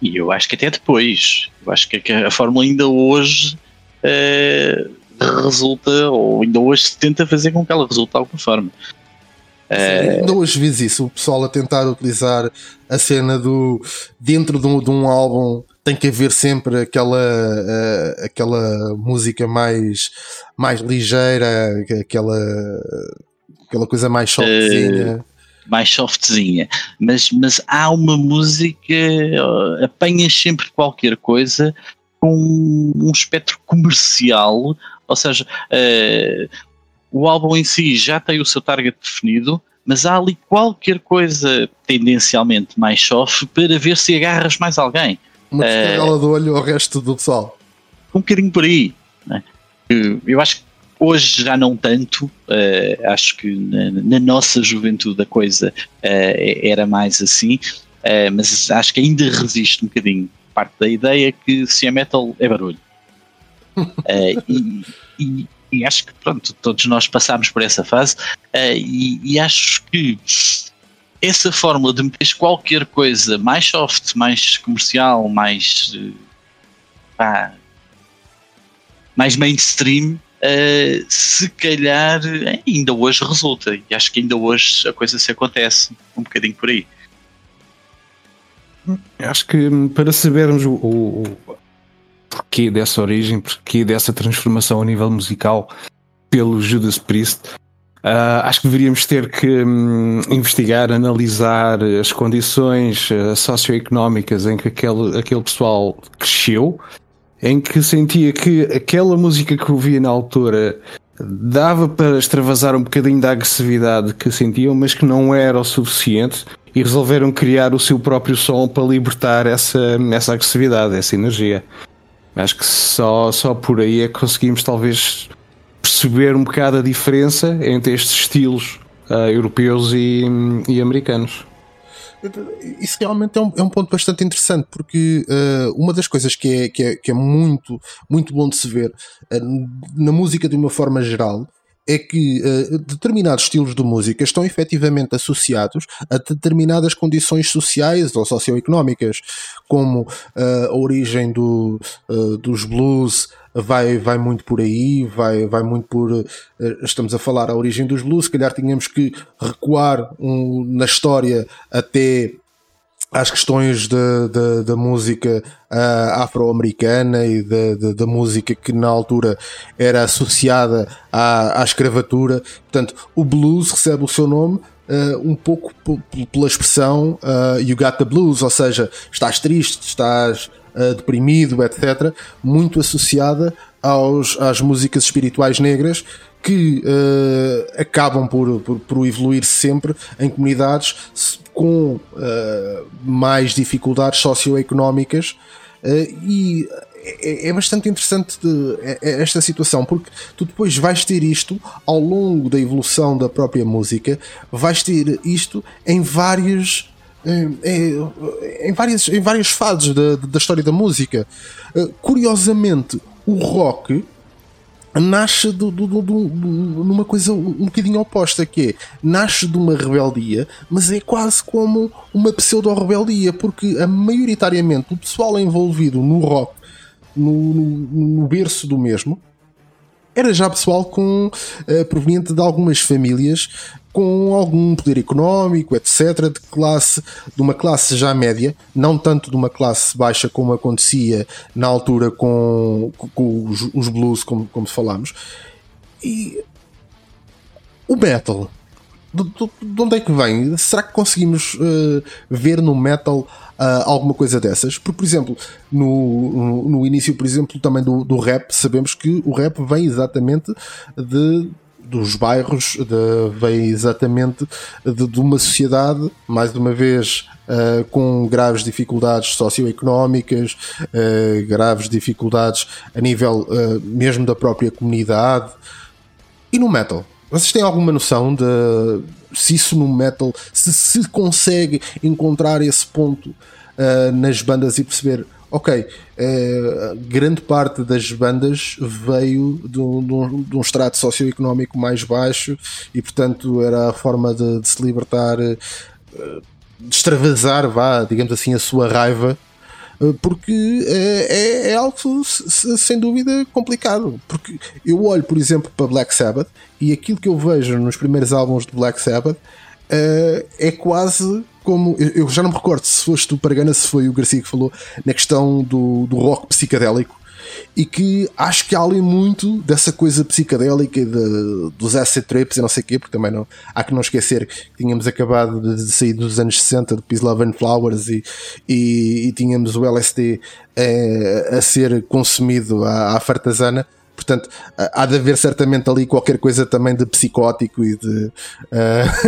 [SPEAKER 2] E eu acho que até depois. Eu acho que a Fórmula ainda hoje resulta, ou ainda hoje se tenta fazer com que ela resulte de alguma forma.
[SPEAKER 1] Ainda hoje vês isso, o pessoal a tentar utilizar a cena do dentro de um, de um álbum tem que haver sempre aquela, eh, aquela música mais, mais ligeira, aquela, aquela coisa mais softzinha.
[SPEAKER 2] mais softzinha, mas, mas há uma música, apanhas sempre qualquer coisa com um espectro comercial, ou seja, eh, o álbum em si já tem o seu target definido, mas há ali qualquer coisa tendencialmente mais soft para ver se agarras mais alguém.
[SPEAKER 1] Uma
[SPEAKER 2] eh,
[SPEAKER 1] descarga do olho ao resto do pessoal.
[SPEAKER 2] um bocadinho por aí. né? Eu- acho que hoje já não tanto, eh, acho que na, na nossa juventude a coisa eh, era mais assim, mas acho que ainda resiste um bocadinho parte da ideia que se é metal é barulho. Eh, e, e- e acho que pronto, todos nós passámos por essa fase eh, e, e acho que essa fórmula de meter qualquer coisa mais soft, mais comercial, mais eh, pá, mais mainstream, se calhar ainda hoje resulta. E acho que ainda hoje a coisa se acontece um bocadinho por aí.
[SPEAKER 3] Acho que hum, para sabermos o, o, porquê dessa origem, porquê dessa transformação a nível musical pelo Judas Priest, ah, acho que deveríamos ter que hum, investigar, analisar as condições ah, socioeconómicas em que aquele, aquele pessoal cresceu, em que sentia que aquela música que ouvia na altura dava para extravasar um bocadinho da agressividade que sentiam, mas que não era o suficiente e resolveram criar o seu próprio som para libertar essa, essa agressividade, essa energia. Acho que só, só por aí é que conseguimos talvez perceber um bocado a diferença entre estes estilos ah, europeus e, e americanos.
[SPEAKER 1] Isso realmente é um, é um ponto bastante interessante, porque uh, uma das coisas que é, que é, que é muito, muito bom de se ver uh, na música de uma forma geral é que uh, determinados estilos de música estão efetivamente associados a determinadas condições sociais ou socioeconómicas, como uh, a origem do, uh, dos blues vai, vai muito por aí, vai, vai muito por. Estamos a falar a origem dos blues, se calhar tínhamos que recuar um, na história até às questões da, música uh, afro-americana e da, da, música que na altura era associada à, à escravatura. Portanto, o blues recebe o seu nome Uh, um pouco pela expressão uh, you got the blues, ou seja, estás triste, estás uh, deprimido, etc., muito associada aos, às músicas espirituais negras que acabam por, por, por, evoluir sempre em comunidades com mais dificuldades socioeconómicas e é, é, bastante interessante de, é, é esta situação, porque tu depois vais ter isto ao longo da evolução da própria música, vais ter isto em vários. Em, em, várias, em várias fases da, da história da música. Uh, curiosamente, o rock nasce do, do, do, numa coisa um bocadinho oposta, que é nasce de uma rebeldia, mas é quase como uma pseudo-rebeldia, porque a, maioritariamente o pessoal envolvido no rock no, no berço do mesmo, era já pessoal com uh, proveniente de algumas famílias com algum poder económico, etc., de classe, de uma classe já média, não tanto de uma classe baixa como acontecia na altura com, com os, os, blues, como, como falámos. E o metal, de, de, de, onde é que vem? Será que conseguimos uh, ver no metal uh, alguma coisa dessas. Porque, por exemplo, no, no, no início, por exemplo, também do, do rap, sabemos que o rap vem exatamente de dos bairros de, vem exatamente de, de, uma sociedade, mais uma vez, uh, com graves dificuldades socioeconómicas, uh, graves dificuldades a nível uh, mesmo da própria comunidade. E no metal? Vocês têm alguma noção de se isso no metal, se se consegue encontrar esse ponto uh, nas bandas e perceber, ok, uh, grande parte das bandas veio de um, de um, de um extrato socioeconómico mais baixo e, portanto, era a forma de, de se libertar, uh, de extravasar, vá, digamos assim, a sua raiva porque é, é, algo sem dúvida complicado. Porque eu olho, por exemplo, para Black Sabbath e aquilo que eu vejo nos primeiros álbuns de Black Sabbath é quase como. Eu já não me recordo se foste tu, Paragana, se foi o Garcia que falou na questão do, do rock psicadélico e que acho que há ali muito dessa coisa psicadélica de, dos acid trips e não sei o quê, porque também não, há que não esquecer que tínhamos acabado de sair dos anos 60 de Peace, Love and Flowers e, e, e tínhamos o LSD é, a ser consumido à, à fartazana. Portanto, há de haver certamente ali qualquer coisa também de psicótico e de, uh,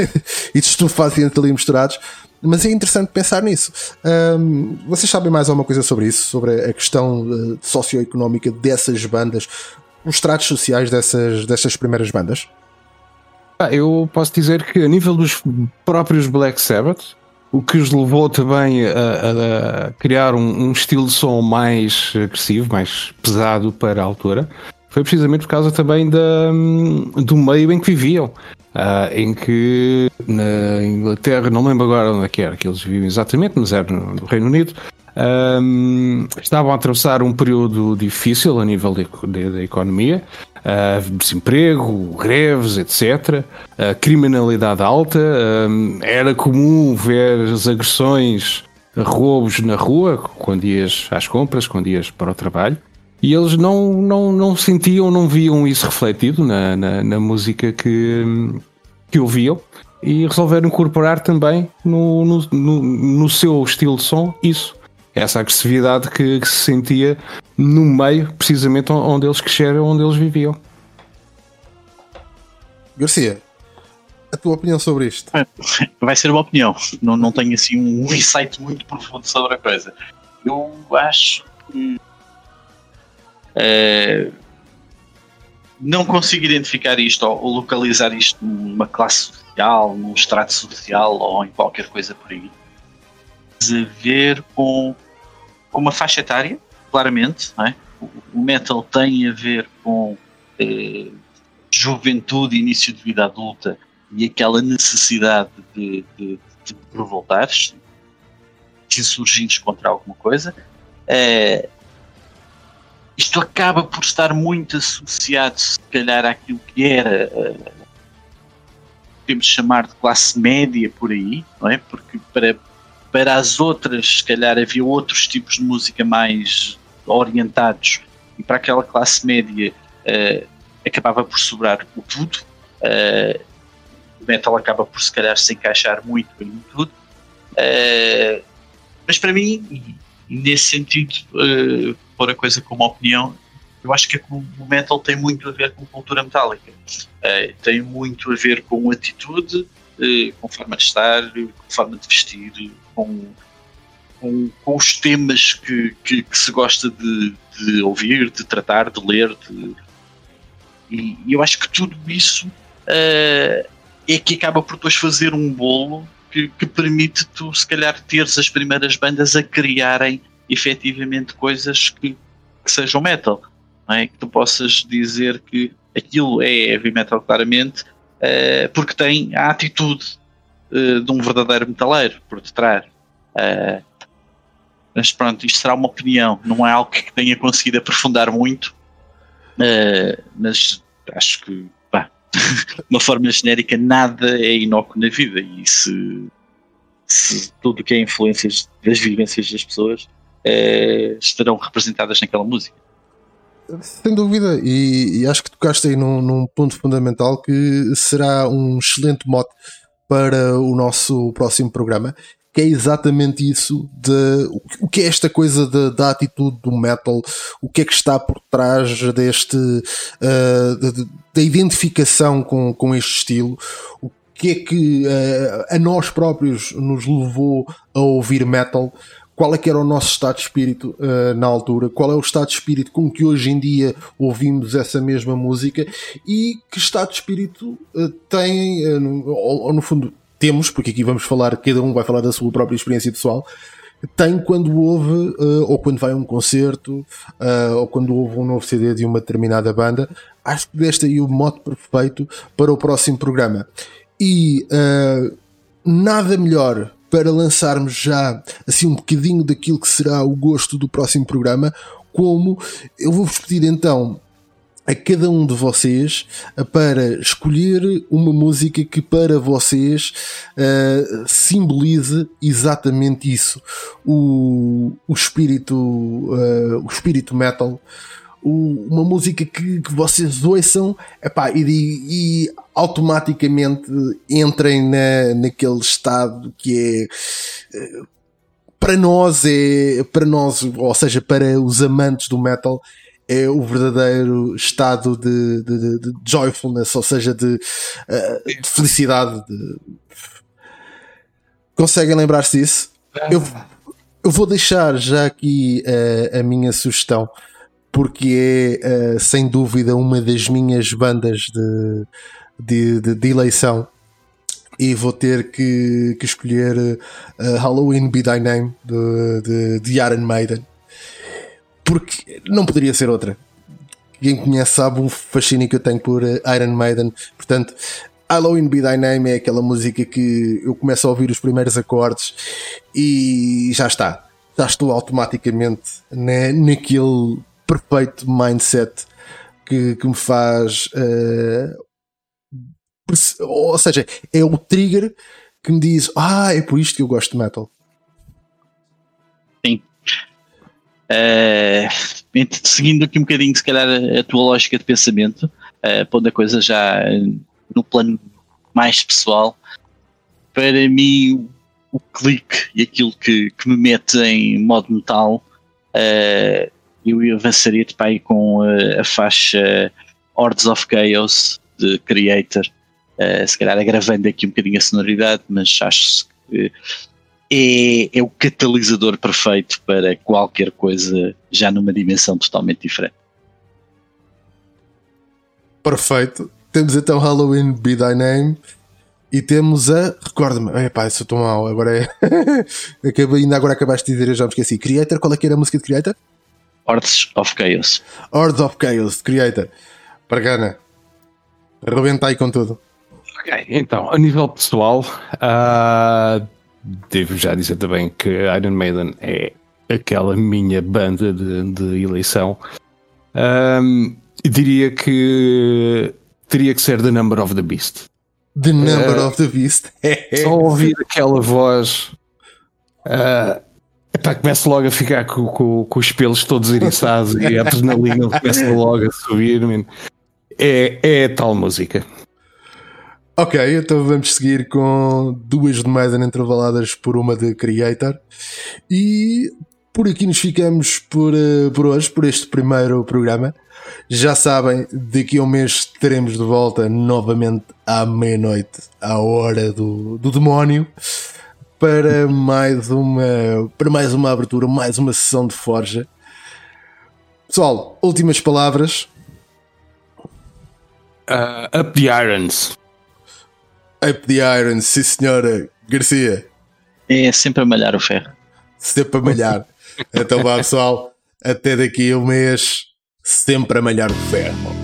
[SPEAKER 1] e de estupefaciente ali misturados. Mas é interessante pensar nisso. Um, vocês sabem mais alguma coisa sobre isso? Sobre a questão uh, socioeconómica dessas bandas, os tratos sociais dessas, dessas primeiras bandas?
[SPEAKER 3] Ah, eu posso dizer que a nível dos próprios Black Sabbath, o que os levou também a, a, a criar um, um, estilo de som mais agressivo, mais pesado para a altura, foi precisamente por causa também da, do meio em que viviam. Uh, em que na Inglaterra, não lembro agora onde é que era que eles viviam exatamente, mas era no, no Reino Unido, um, estavam a atravessar um período difícil a nível da economia, uh, desemprego, greves, etc., uh, criminalidade alta, um, era comum ver as agressões, roubos na rua, quando ias às compras, quando ias para o trabalho. E eles não, não, não sentiam, não viam isso refletido na, na, na música que, que ouviam e resolveram incorporar também no, no, no, no seu estilo de som isso. Essa agressividade que, que, se sentia no meio, precisamente onde eles cresceram, onde eles viviam.
[SPEAKER 1] Garcia, a tua opinião sobre isto?
[SPEAKER 2] Vai ser uma opinião, não, não tenho assim um insight muito profundo sobre a coisa. Eu acho que Uh, não consigo identificar isto ou, localizar isto numa classe social, num extrato social ou em qualquer coisa por aí. a ver com, com uma faixa etária, claramente. É? o, o metal tem a ver com eh, juventude, início de vida adulta e aquela necessidade de, de, de revoltar-se, de insurgir contra alguma coisa. Eh, isto acaba por estar muito associado, se calhar, àquilo que era, eh, podemos chamar de classe média por aí, não é? Porque para, para as outras, se calhar, havia outros tipos de música mais orientados e para aquela classe média eh, acabava por sobrar o tudo. Eh, o metal acaba por, se calhar, se encaixar muito em tudo. Eh, mas para mim, nesse sentido, pôr a coisa como opinião, eu acho que o metal tem muito a ver com cultura metálica. Eh, tem muito a ver com atitude, eh, com forma de estar, com forma de vestir, com, com, com os temas que, que, que se gosta de, de ouvir, de tratar, de ler. de- e, eu acho que tudo isso eh, é que acaba por depois fazer um bolo que, que permite tu, se calhar, teres as primeiras bandas a criarem efetivamente coisas que, que sejam metal. Não é? Que tu possas dizer que aquilo é heavy metal claramente eh, porque tem a atitude eh, de um verdadeiro metaleiro por detrás. Eh, mas pronto, isto será uma opinião, não é algo que tenha conseguido aprofundar muito, mas acho que, pá, de uma forma genérica, nada é inócuo na vida e se, se tudo que é influências das vivências das pessoas eh, estarão representadas naquela música.
[SPEAKER 1] Sem dúvida, e, e acho que tocaste aí num, num ponto fundamental que será um excelente mote para o nosso próximo programa, que é exatamente isso de o- que é esta coisa da- da atitude do metal, o que é que está por trás deste ah, de- de- da identificação com, com este estilo, o que é que ah, a nós próprios nos levou a ouvir metal, qual é que era o nosso estado de espírito uh, na altura, qual é o estado de espírito com que hoje em dia ouvimos essa mesma música e que estado de espírito uh, tem, uh, no, ou, no fundo temos, porque aqui vamos falar, cada um vai falar da sua própria experiência pessoal, tem quando ouve, ou quando vai a um concerto, ou quando ouve um novo CD de uma determinada banda. Acho que deste aí o mote perfeito para o próximo programa. E nada melhor para lançarmos já assim um bocadinho daquilo que será o gosto do próximo programa, como eu vou-vos pedir então a cada um de vocês uh, para escolher uma música que para vocês uh, simbolize exatamente isso. O, o espírito uh, o espírito metal. O- uma música que, que vocês ouçam epá, e, e automaticamente entrem na, naquele estado que é eh, para nós é para nós, ou seja, para os amantes do metal é o verdadeiro estado de, de, de- joyfulness, ou seja, de, eh, de felicidade. de- Conseguem lembrar-se disso? Eu, eu vou deixar já aqui eh, a minha sugestão, porque é sem dúvida uma das minhas bandas de, de, de, de eleição. E vou ter que, que escolher eh, Halloween Be Thy Name de, de, de Iron Maiden, porque não poderia ser outra. Quem conhece sabe o fascínio que eu tenho por eh, Iron Maiden, portanto. Halloween Be Thy Name é aquela música que eu começo a ouvir os primeiros acordes e já está. Já estou automaticamente na, naquele perfeito mindset que, que me faz. Ou seja, é o trigger que me diz: Ah, é por isto que eu gosto de metal.
[SPEAKER 2] Eh, ent- seguindo aqui um bocadinho, se calhar, a, a tua lógica de pensamento, eh, pondo a coisa já eh, no plano mais pessoal, para mim o clique e aquilo que, que me mete em modo metal, eh, eu avançaria de pai com eh, a faixa Hordes of Chaos de Creator, eh, se calhar agravando aqui um bocadinho a sonoridade, mas acho que é, é o catalisador perfeito para qualquer coisa já numa dimensão totalmente diferente.
[SPEAKER 1] Perfeito. Temos então Halloween Be Thy Name. E temos a. Recorda-me, epá, eu estou mal, agora é. Acabei, ainda agora acabaste de dizer, eu já me esqueci. Creator, qual é que era a música de Creator?
[SPEAKER 2] Hordes of Chaos.
[SPEAKER 1] Hordes of Chaos, Creator. Pargana. Arrebenta aí com tudo.
[SPEAKER 3] Ok, então, a nível pessoal, ah, devo já dizer também que Iron Maiden é aquela minha banda de, de eleição. Ahm, diria que teria que ser The Number of the Beast.
[SPEAKER 1] The Number
[SPEAKER 3] Eh,
[SPEAKER 1] of the Beast.
[SPEAKER 3] Só ouvir aquela voz. ah, epá, começo logo a ficar com, com- com os pelos todos eriçados e a adrenalina começa logo a subir. man. É, é tal música.
[SPEAKER 1] Ok, então vamos seguir com duas de Maiden intervaladas por uma de Creator. E por aqui nos ficamos por, eh, por hoje, por este primeiro programa. Já sabem, daqui a um mês estaremos de volta novamente à meia-noite, à hora do, do demónio, para mais uma para mais uma abertura, mais uma sessão de forja. Pessoal, últimas palavras.
[SPEAKER 3] Ah, Up the Irons.
[SPEAKER 1] Up the Iron, sim senhora Garcia.
[SPEAKER 2] É sempre a malhar o ferro.
[SPEAKER 1] sempre a malhar. Então vá pessoal, até daqui a um mês, sempre a malhar o ferro.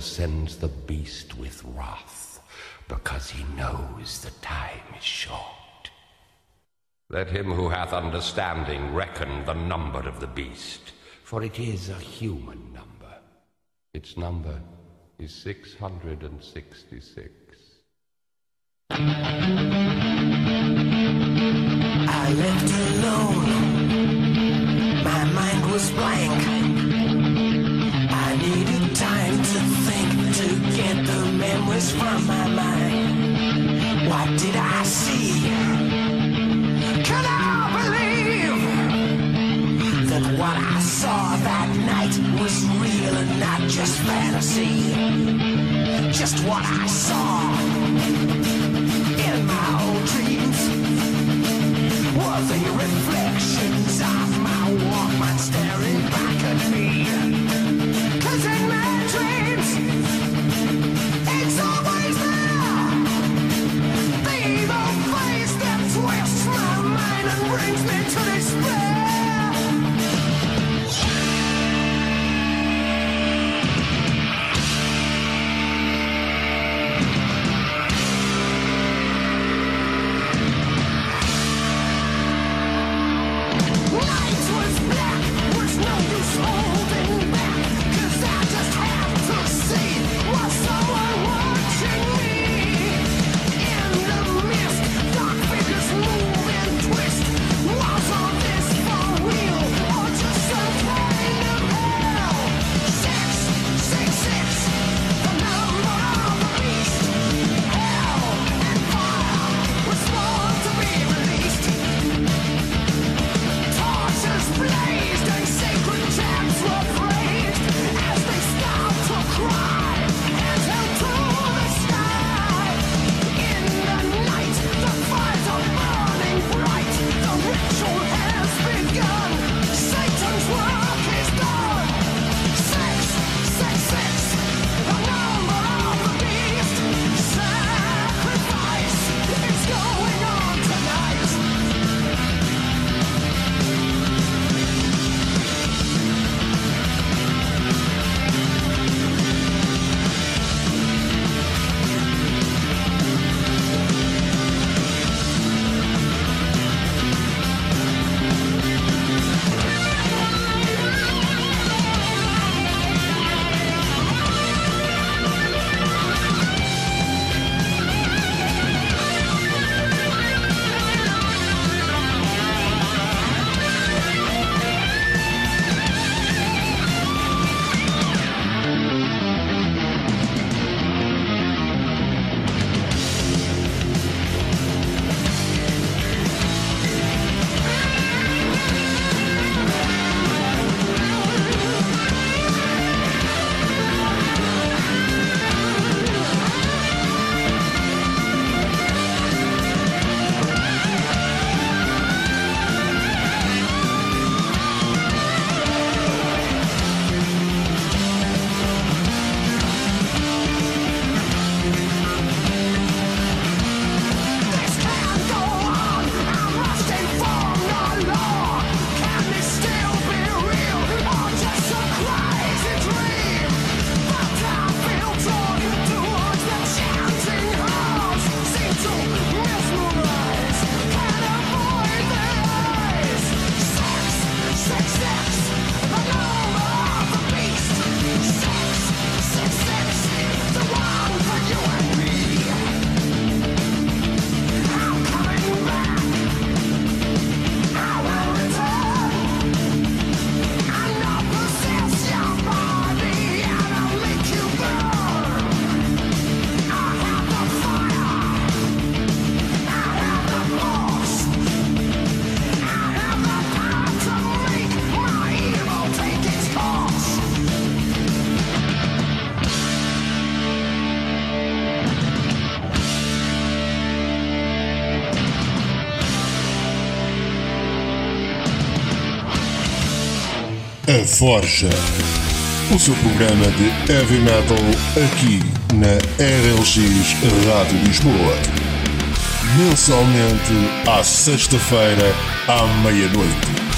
[SPEAKER 5] sends the beast with wrath, because he knows the time is short. Let him who hath understanding reckon the number of the beast, for it is a human number. Its number is 666.
[SPEAKER 4] I left alone. My mind just fantasy. Just what I saw in my old dreams were the reflections of my Walkman staring back at me.
[SPEAKER 1] Forja, o seu programa de heavy metal aqui na RLX Rádio Lisboa. Mensalmente à sexta-feira à meia-noite.